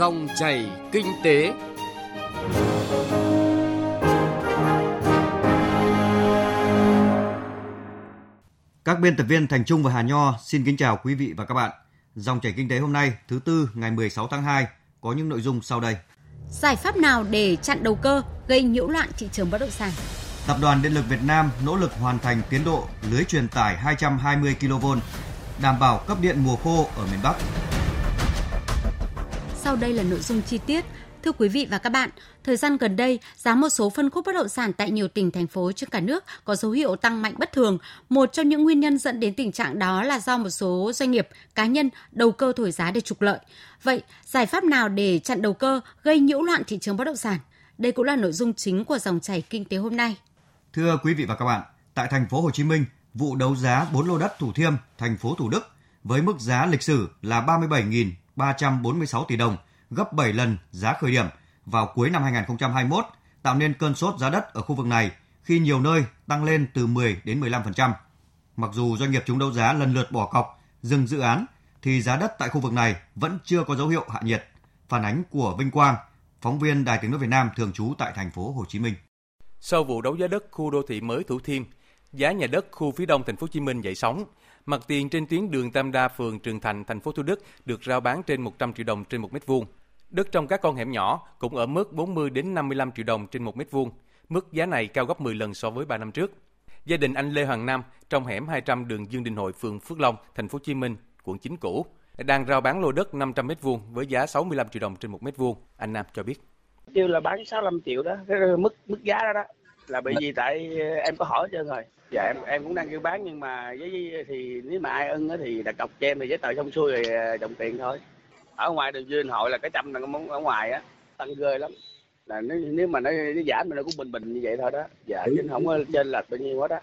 Dòng chảy kinh tế. Các biên tập viên Thành Trung và Hà Nho xin kính chào quý vị và các bạn. Dòng chảy kinh tế hôm nay, thứ tư ngày 16 tháng 2 có những nội dung sau đây. Giải pháp nào để chặn đầu cơ gây nhiễu loạn thị trường bất động sản? Tập đoàn Điện lực Việt Nam nỗ lực hoàn thành tiến độ lưới truyền tải 220 kV, đảm bảo cấp điện mùa khô ở miền Bắc. Sau đây là nội dung chi tiết. Thưa quý vị và các bạn, thời gian gần đây, giá một số phân khúc bất động sản tại nhiều tỉnh thành phố trên cả nước có dấu hiệu tăng mạnh bất thường. Một trong những nguyên nhân dẫn đến tình trạng đó là do một số doanh nghiệp, cá nhân đầu cơ thổi giá để trục lợi. Vậy, giải pháp nào để chặn đầu cơ gây nhiễu loạn thị trường bất động sản? Đây cũng là nội dung chính của dòng chảy kinh tế hôm nay. Thưa quý vị và các bạn, tại thành phố Hồ Chí Minh, vụ đấu giá 4 lô đất Thủ Thiêm, thành phố Thủ Đức với mức giá lịch sử là 37.346 tỷ đồng, gấp 7 lần giá khởi điểm vào cuối năm 2021, tạo nên cơn sốt giá đất ở khu vực này khi nhiều nơi tăng lên từ 10 đến 15%. Mặc dù doanh nghiệp chúng đấu giá lần lượt bỏ cọc, dừng dự án, thì giá đất tại khu vực này vẫn chưa có dấu hiệu hạ nhiệt. Phản ánh của Vinh Quang, phóng viên Đài Tiếng nói Việt Nam thường trú tại thành phố Hồ Chí Minh. Sau vụ đấu giá đất khu đô thị mới Thủ Thiêm, giá nhà đất khu phía đông thành phố Hồ Chí Minh dậy sóng. Mặt tiền trên tuyến đường Tam Đa, phường Trường Thành, thành phố Thủ Đức được rao bán trên 100 triệu đồng trên một mét vuông. Đất trong các con hẻm nhỏ cũng ở mức 40 đến 55 triệu đồng trên một mét vuông. Mức giá này cao gấp 10 lần so với 3 năm trước. Gia đình anh Lê Hoàng Nam trong hẻm 200 đường Dương Đình Hội, phường Phước Long, thành phố Hồ Chí Minh, quận 9 cũ đang rao bán lô đất 500 mét vuông với giá 65 triệu đồng trên một mét vuông. Anh Nam cho biết. Kêu là bán 65 triệu đó, cái mức mức giá đó đó là bởi vì tại ờ, em có hỏi chưa rồi. Dạ em em cũng đang kêu bán nhưng mà với thì nếu mà ai ưng thì đặt cọc cho em thì giấy tờ xong xuôi rồi ờ, đồng tiền thôi. Ở ngoài đường duyên hội là cái trăm là món ở ngoài á tăng ghê lắm. Là nếu, nếu mà nó, nó giảm thì nó cũng bình bình như vậy thôi đó. Dạ chứ không có trên lệch bao nhiêu hết á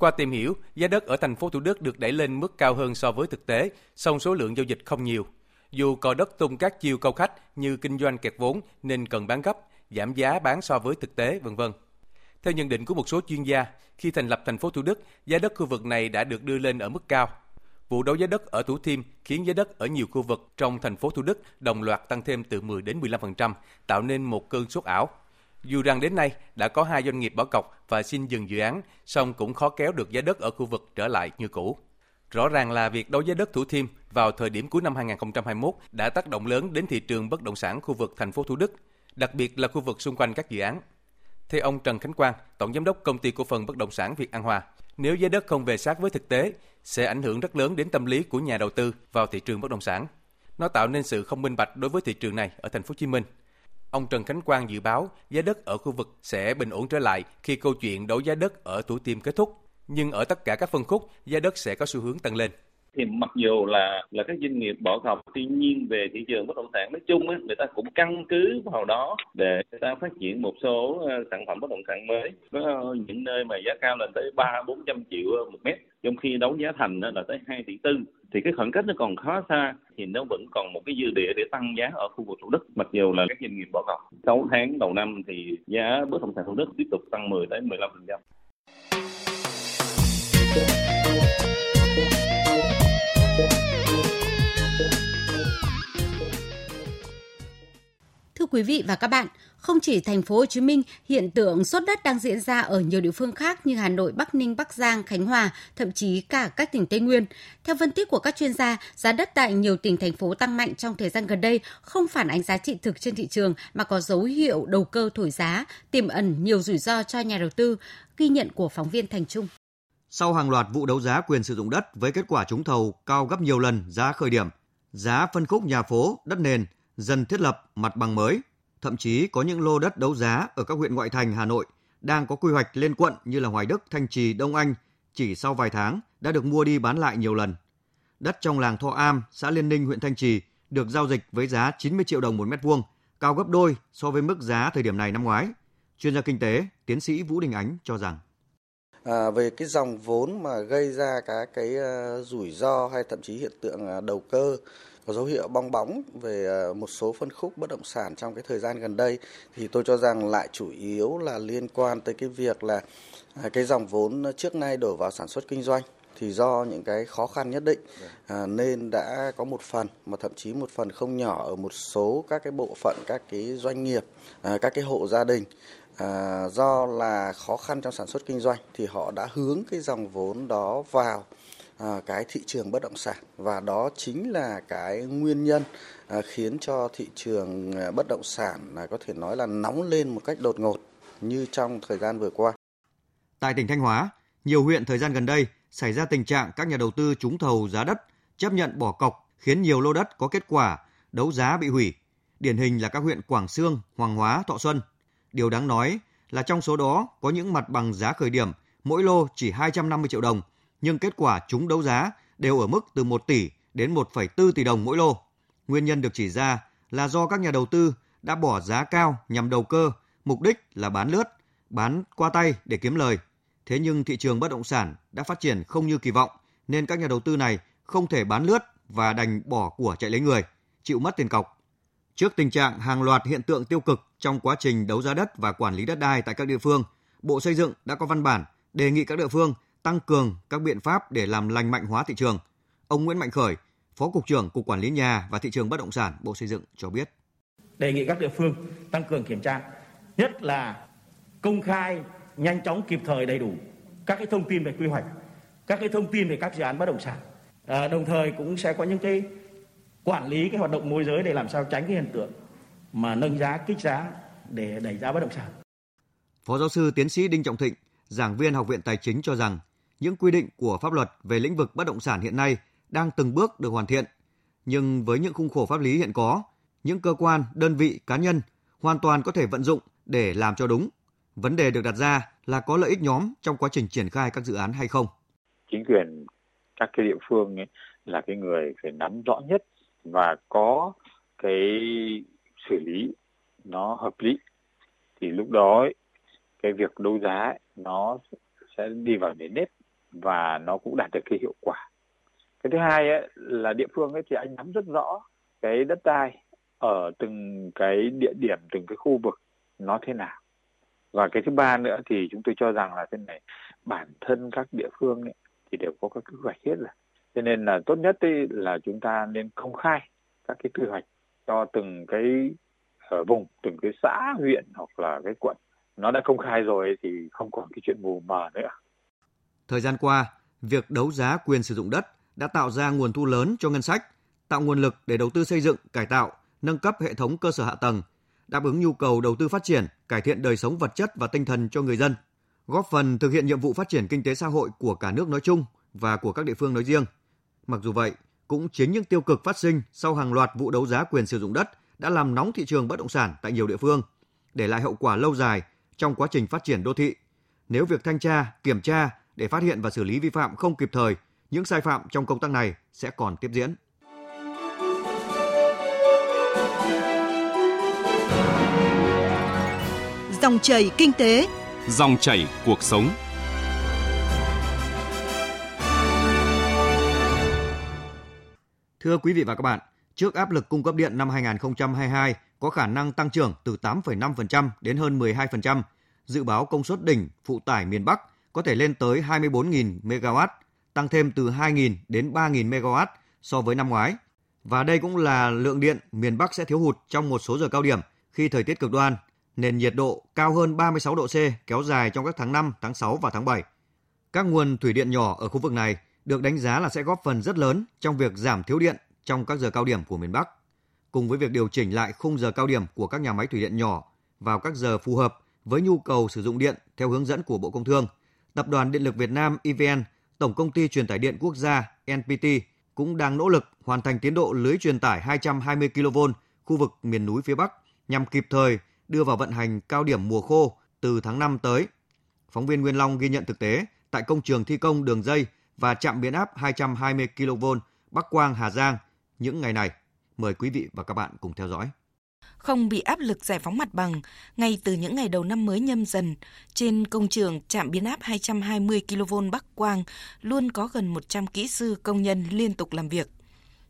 qua tìm hiểu, giá đất ở thành phố Thủ Đức được đẩy lên mức cao hơn so với thực tế, song số lượng giao dịch không nhiều. Dù cò đất tung các chiêu câu khách như kinh doanh kẹt vốn nên cần bán gấp, giảm giá bán so với thực tế, vân vân. Theo nhận định của một số chuyên gia, khi thành lập thành phố Thủ Đức, giá đất khu vực này đã được đưa lên ở mức cao. Vụ đấu giá đất ở Thủ Thiêm khiến giá đất ở nhiều khu vực trong thành phố Thủ Đức đồng loạt tăng thêm từ 10 đến 15%, tạo nên một cơn sốt ảo. Dù rằng đến nay đã có hai doanh nghiệp bỏ cọc và xin dừng dự án, song cũng khó kéo được giá đất ở khu vực trở lại như cũ. Rõ ràng là việc đấu giá đất Thủ Thiêm vào thời điểm cuối năm 2021 đã tác động lớn đến thị trường bất động sản khu vực thành phố Thủ Đức, đặc biệt là khu vực xung quanh các dự án. Theo ông Trần Khánh Quang, Tổng Giám đốc Công ty Cổ phần Bất động sản Việt An Hòa, nếu giá đất không về sát với thực tế, sẽ ảnh hưởng rất lớn đến tâm lý của nhà đầu tư vào thị trường bất động sản. Nó tạo nên sự không minh bạch đối với thị trường này ở thành phố Hồ Chí Minh. Ông Trần Khánh Quang dự báo giá đất ở khu vực sẽ bình ổn trở lại khi câu chuyện đấu giá đất ở Thủ Tiêm kết thúc, nhưng ở tất cả các phân khúc, giá đất sẽ có xu hướng tăng lên thì mặc dù là là các doanh nghiệp bỏ cọc tuy nhiên về thị trường bất động sản nói chung ấy, người ta cũng căn cứ vào đó để người ta phát triển một số ờ, sản phẩm bất động sản mới. Có những nơi mà giá cao lên tới ba bốn trăm triệu một mét trong khi đấu giá thành là tới 2 tỷ tư. Thì cái khoảng cách nó còn khá xa thì nó vẫn còn một cái dư địa để tăng giá ở khu vực Thủ Đức mặc dù là các doanh nghiệp bỏ cọc. 6 tháng đầu năm thì giá bất động sản Thủ Đức tiếp tục tăng 10 tới 15 phần trăm. Quý vị và các bạn, không chỉ thành phố Hồ Chí Minh, hiện tượng sốt đất đang diễn ra ở nhiều địa phương khác như Hà Nội, Bắc Ninh, Bắc Giang, Khánh Hòa, thậm chí cả các tỉnh Tây Nguyên. Theo phân tích của các chuyên gia, giá đất tại nhiều tỉnh thành phố tăng mạnh trong thời gian gần đây không phản ánh giá trị thực trên thị trường mà có dấu hiệu đầu cơ thổi giá, tiềm ẩn nhiều rủi ro cho nhà đầu tư, ghi nhận của phóng viên Thành Trung. Sau hàng loạt vụ đấu giá quyền sử dụng đất với kết quả trúng thầu cao gấp nhiều lần giá khởi điểm, giá phân khúc nhà phố, đất nền dần thiết lập mặt bằng mới, thậm chí có những lô đất đấu giá ở các huyện ngoại thành Hà Nội đang có quy hoạch lên quận như là Hoài Đức, Thanh Trì, Đông Anh chỉ sau vài tháng đã được mua đi bán lại nhiều lần. Đất trong làng Thọ Am, xã Liên Ninh, huyện Thanh Trì được giao dịch với giá 90 triệu đồng một mét vuông, cao gấp đôi so với mức giá thời điểm này năm ngoái. Chuyên gia kinh tế, tiến sĩ Vũ Đình Ánh cho rằng À, về cái dòng vốn mà gây ra các cái uh, rủi ro hay thậm chí hiện tượng uh, đầu cơ có dấu hiệu bong bóng về ờ, một số phân khúc bất động sản trong cái thời gian gần đây. Thì tôi cho rằng lại chủ yếu là liên quan tới cái việc là à, cái dòng vốn trước nay đổ vào sản xuất kinh doanh thì do những cái khó khăn nhất định à, nên đã có một phần mà thậm chí một phần không nhỏ ở một số các cái bộ phận các cái doanh nghiệp à, các cái hộ gia đình à, do là khó khăn trong sản xuất kinh doanh thì họ đã hướng cái dòng vốn đó vào. À, cái thị trường bất động sản và đó chính là cái nguyên nhân à, khiến cho thị trường à, bất động sản có thể nói là nóng lên một cách đột ngột như trong thời gian vừa qua. Tại tỉnh Thanh Hóa, nhiều huyện thời gian gần đây xảy ra tình trạng các nhà đầu tư trúng thầu giá đất chấp nhận bỏ cọc khiến nhiều lô đất có kết quả đấu giá bị hủy. Điển hình là các huyện Quảng Sương, Hoàng Hóa, Thọ Xuân. Điều đáng nói là trong số đó có những mặt bằng giá khởi điểm mỗi lô chỉ 250 triệu đồng, nhưng kết quả chúng đấu giá đều ở mức từ 1 tỷ đến 1,4 tỷ đồng mỗi lô. Nguyên nhân được chỉ ra là do các nhà đầu tư đã bỏ giá cao nhằm đầu cơ, mục đích là bán lướt, bán qua tay để kiếm lời. Thế nhưng thị trường bất động sản đã phát triển không như kỳ vọng, nên các nhà đầu tư này không thể bán lướt và đành bỏ của chạy lấy người, chịu mất tiền cọc. Trước tình trạng hàng loạt hiện tượng tiêu cực trong quá trình đấu giá đất và quản lý đất đai tại các địa phương, Bộ Xây dựng đã có văn bản đề nghị các địa phương tăng cường các biện pháp để làm lành mạnh hóa thị trường. Ông Nguyễn Mạnh Khởi, Phó cục trưởng Cục Quản lý nhà và thị trường bất động sản Bộ Xây dựng cho biết. Đề nghị các địa phương tăng cường kiểm tra, nhất là công khai, nhanh chóng, kịp thời, đầy đủ các cái thông tin về quy hoạch, các cái thông tin về các dự án bất động sản. À, đồng thời cũng sẽ có những cái quản lý cái hoạt động môi giới để làm sao tránh cái hiện tượng mà nâng giá, kích giá để đẩy giá bất động sản. Phó giáo sư tiến sĩ Đinh Trọng Thịnh, giảng viên Học viện Tài chính cho rằng những quy định của pháp luật về lĩnh vực bất động sản hiện nay đang từng bước được hoàn thiện, nhưng với những khung khổ pháp lý hiện có, những cơ quan, đơn vị, cá nhân hoàn toàn có thể vận dụng để làm cho đúng. Vấn đề được đặt ra là có lợi ích nhóm trong quá trình triển khai các dự án hay không. Chính quyền các cái địa phương ấy là cái người phải nắm rõ nhất và có cái xử lý nó hợp lý thì lúc đó ấy, cái việc đấu giá ấy, nó sẽ đi vào nền nếp và nó cũng đạt được cái hiệu quả. Cái thứ hai ấy, là địa phương ấy thì anh nắm rất rõ cái đất đai ở từng cái địa điểm từng cái khu vực nó thế nào. Và cái thứ ba nữa thì chúng tôi cho rằng là thế này bản thân các địa phương ấy, thì đều có các quy hoạch hết rồi. Cho nên là tốt nhất ấy là chúng ta nên công khai các cái quy hoạch cho từng cái ở vùng từng cái xã huyện hoặc là cái quận. Nó đã công khai rồi thì không còn cái chuyện mù mờ nữa. Thời gian qua, việc đấu giá quyền sử dụng đất đã tạo ra nguồn thu lớn cho ngân sách, tạo nguồn lực để đầu tư xây dựng, cải tạo, nâng cấp hệ thống cơ sở hạ tầng, đáp ứng nhu cầu đầu tư phát triển, cải thiện đời sống vật chất và tinh thần cho người dân, góp phần thực hiện nhiệm vụ phát triển kinh tế xã hội của cả nước nói chung và của các địa phương nói riêng. Mặc dù vậy, cũng chính những tiêu cực phát sinh sau hàng loạt vụ đấu giá quyền sử dụng đất đã làm nóng thị trường bất động sản tại nhiều địa phương, để lại hậu quả lâu dài trong quá trình phát triển đô thị. Nếu việc thanh tra, kiểm tra để phát hiện và xử lý vi phạm không kịp thời, những sai phạm trong công tác này sẽ còn tiếp diễn. Dòng chảy kinh tế, Dòng chảy cuộc sống. Thưa quý vị và các bạn, trước áp lực cung cấp điện năm 2022 có khả năng tăng trưởng từ 8,5% đến hơn 12%, dự báo công suất đỉnh phụ tải miền Bắc có thể lên tới 24.000 MW, tăng thêm từ 2.000 đến 3.000 MW so với năm ngoái. Và đây cũng là lượng điện miền Bắc sẽ thiếu hụt trong một số giờ cao điểm khi thời tiết cực đoan, nền nhiệt độ cao hơn 36 độ C kéo dài trong các tháng 5, tháng 6 và tháng 7. Các nguồn thủy điện nhỏ ở khu vực này được đánh giá là sẽ góp phần rất lớn trong việc giảm thiếu điện trong các giờ cao điểm của miền Bắc. Cùng với việc điều chỉnh lại khung giờ cao điểm của các nhà máy thủy điện nhỏ vào các giờ phù hợp với nhu cầu sử dụng điện theo hướng dẫn của Bộ Công Thương, Tập đoàn Điện lực Việt Nam EVN, Tổng công ty truyền tải điện quốc gia NPT cũng đang nỗ lực hoàn thành tiến độ lưới truyền tải 220 kV khu vực miền núi phía Bắc nhằm kịp thời đưa vào vận hành cao điểm mùa khô từ tháng 5 tới. Phóng viên Nguyên Long ghi nhận thực tế tại công trường thi công đường dây và trạm biến áp 220 kV Bắc Quang Hà Giang những ngày này. Mời quý vị và các bạn cùng theo dõi không bị áp lực giải phóng mặt bằng ngay từ những ngày đầu năm mới nhâm dần. Trên công trường trạm biến áp 220 kV Bắc Quang luôn có gần 100 kỹ sư công nhân liên tục làm việc.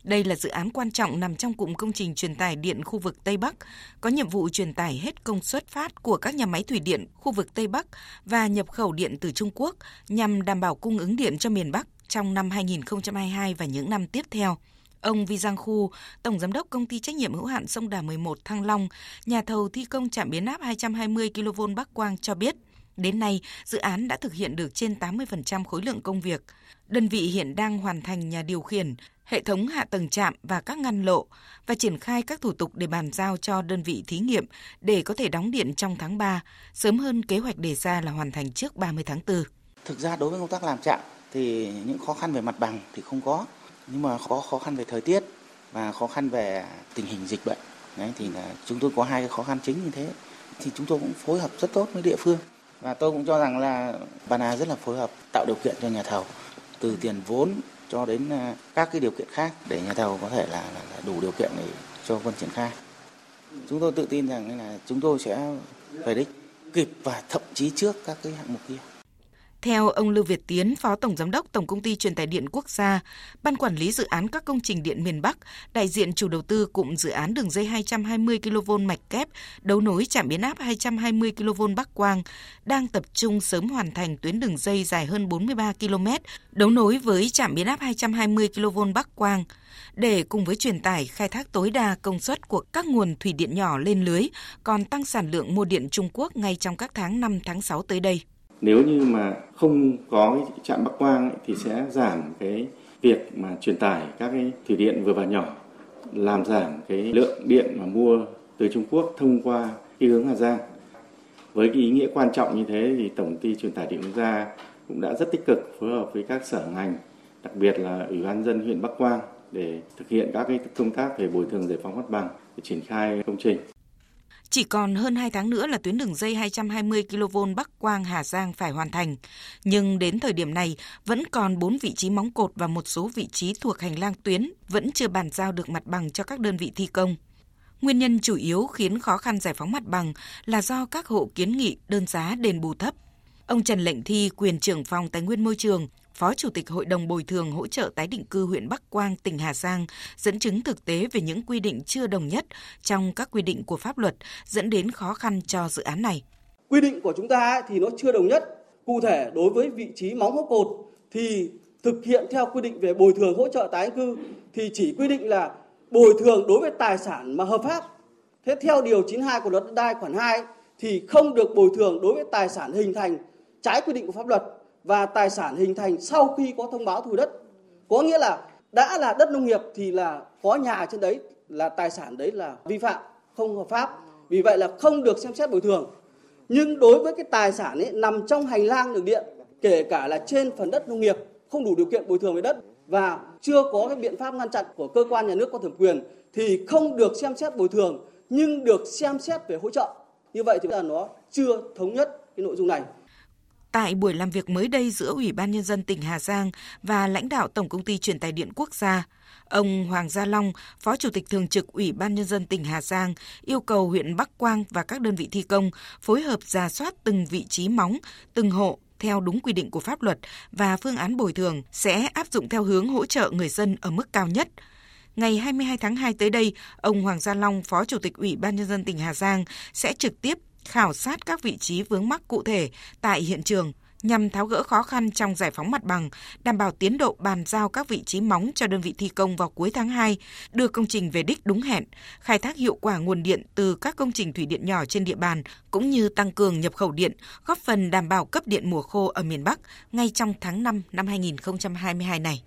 Đây là dự án quan trọng nằm trong cụm công trình truyền tải điện khu vực Tây Bắc, có nhiệm vụ truyền tải hết công suất phát của các nhà máy thủy điện khu vực Tây Bắc và nhập khẩu điện từ Trung Quốc nhằm đảm bảo cung ứng điện cho miền Bắc trong năm 2022 và những năm tiếp theo. Ông Vi Giang Khu, Tổng Giám đốc Công ty Trách nhiệm hữu hạn Sông Đà 11 Thăng Long, nhà thầu thi công trạm biến áp 220 kV Bắc Quang cho biết, đến nay dự án đã thực hiện được trên 80% khối lượng công việc. Đơn vị hiện đang hoàn thành nhà điều khiển, hệ thống hạ tầng trạm và các ngăn lộ và triển khai các thủ tục để bàn giao cho đơn vị thí nghiệm để có thể đóng điện trong tháng 3, sớm hơn kế hoạch đề ra là hoàn thành trước 30 tháng 4. Thực ra đối với công tác làm trạm thì những khó khăn về mặt bằng thì không có, nhưng mà có khó khăn về thời tiết và khó khăn về tình hình dịch bệnh. Đấy thì là chúng tôi có hai cái khó khăn chính như thế. Thì chúng tôi cũng phối hợp rất tốt với địa phương và tôi cũng cho rằng là Bana rất là phối hợp tạo điều kiện cho nhà thầu từ tiền vốn cho đến à, các cái điều kiện khác để nhà thầu có thể là, là, là đủ điều kiện để cho quân triển khai. Chúng tôi tự tin rằng là chúng tôi sẽ về đích kịp và thậm chí trước các cái hạng mục kia. Theo ông Lưu Việt Tiến, Phó Tổng Giám đốc Tổng Công ty Truyền tải điện Quốc gia, Ban Quản lý Dự án các công trình điện miền Bắc, đại diện chủ đầu tư cụm dự án đường dây 220 kV mạch kép, đấu nối trạm biến áp 220 kV Bắc Quang, đang tập trung sớm hoàn thành tuyến đường dây dài hơn 43 km, đấu nối với trạm biến áp 220 kV Bắc Quang để cùng với truyền tải khai thác tối đa công suất của các nguồn thủy điện nhỏ lên lưới, còn tăng sản lượng mua điện Trung Quốc ngay trong các tháng 5 tháng 6 tới đây. Nếu như mà không có trạm Bắc Quang ấy, thì sẽ giảm cái việc mà truyền tải các cái thủy điện vừa và nhỏ, làm giảm cái lượng điện mà mua từ Trung Quốc thông qua cái hướng Hà Giang. Với cái ý nghĩa quan trọng như thế thì Tổng ty truyền tải điện quốc gia cũng đã rất tích cực phối hợp với các sở ngành, đặc biệt là Ủy ban dân huyện Bắc Quang để thực hiện các cái công tác về bồi thường giải phóng mặt bằng để triển khai công trình. Chỉ còn hơn 2 tháng nữa là tuyến đường dây 220 kV Bắc Quang Hà Giang phải hoàn thành. Nhưng đến thời điểm này, vẫn còn 4 vị trí móng cột và một số vị trí thuộc hành lang tuyến vẫn chưa bàn giao được mặt bằng cho các đơn vị thi công. Nguyên nhân chủ yếu khiến khó khăn giải phóng mặt bằng là do các hộ kiến nghị đơn giá đền bù thấp. Ông Trần Lệnh Thi, quyền trưởng phòng Tài nguyên Môi trường, Phó Chủ tịch Hội đồng Bồi thường hỗ trợ tái định cư huyện Bắc Quang, tỉnh Hà Giang, dẫn chứng thực tế về những quy định chưa đồng nhất trong các quy định của pháp luật dẫn đến khó khăn cho dự án này. Quy định của chúng ta thì nó chưa đồng nhất. Cụ thể đối với vị trí móng hốc cột thì thực hiện theo quy định về bồi thường hỗ trợ tái định cư thì chỉ quy định là bồi thường đối với tài sản mà hợp pháp. Thế theo điều 92 của luật đất đai khoản 2 thì không được bồi thường đối với tài sản hình thành trái quy định của pháp luật và tài sản hình thành sau khi có thông báo thu đất. Có nghĩa là đã là đất nông nghiệp thì là có nhà trên đấy là tài sản đấy là vi phạm, không hợp pháp. Vì vậy là không được xem xét bồi thường. Nhưng đối với cái tài sản ấy nằm trong hành lang đường điện, kể cả là trên phần đất nông nghiệp không đủ điều kiện bồi thường về đất và chưa có cái biện pháp ngăn chặn của cơ quan nhà nước có thẩm quyền thì không được xem xét bồi thường nhưng được xem xét về hỗ trợ. Như vậy thì là nó chưa thống nhất cái nội dung này. Tại buổi làm việc mới đây giữa Ủy ban Nhân dân tỉnh Hà Giang và lãnh đạo Tổng Công ty Truyền tài điện quốc gia, ông Hoàng Gia Long, Phó Chủ tịch Thường trực Ủy ban Nhân dân tỉnh Hà Giang yêu cầu huyện Bắc Quang và các đơn vị thi công phối hợp ra soát từng vị trí móng, từng hộ theo đúng quy định của pháp luật và phương án bồi thường sẽ áp dụng theo hướng hỗ trợ người dân ở mức cao nhất. Ngày 22 tháng 2 tới đây, ông Hoàng Gia Long, Phó Chủ tịch Ủy ban Nhân dân tỉnh Hà Giang sẽ trực tiếp khảo sát các vị trí vướng mắc cụ thể tại hiện trường nhằm tháo gỡ khó khăn trong giải phóng mặt bằng, đảm bảo tiến độ bàn giao các vị trí móng cho đơn vị thi công vào cuối tháng 2, đưa công trình về đích đúng hẹn, khai thác hiệu quả nguồn điện từ các công trình thủy điện nhỏ trên địa bàn, cũng như tăng cường nhập khẩu điện, góp phần đảm bảo cấp điện mùa khô ở miền Bắc ngay trong tháng 5 năm 2022 này.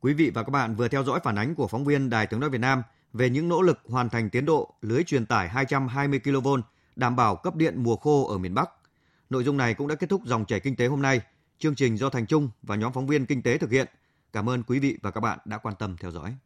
Quý vị và các bạn vừa theo dõi phản ánh của phóng viên Đài Tiếng nói Việt Nam về những nỗ lực hoàn thành tiến độ lưới truyền tải 220 kV đảm bảo cấp điện mùa khô ở miền Bắc. Nội dung này cũng đã kết thúc dòng chảy kinh tế hôm nay. Chương trình do Thành Trung và nhóm phóng viên kinh tế thực hiện. Cảm ơn quý vị và các bạn đã quan tâm theo dõi.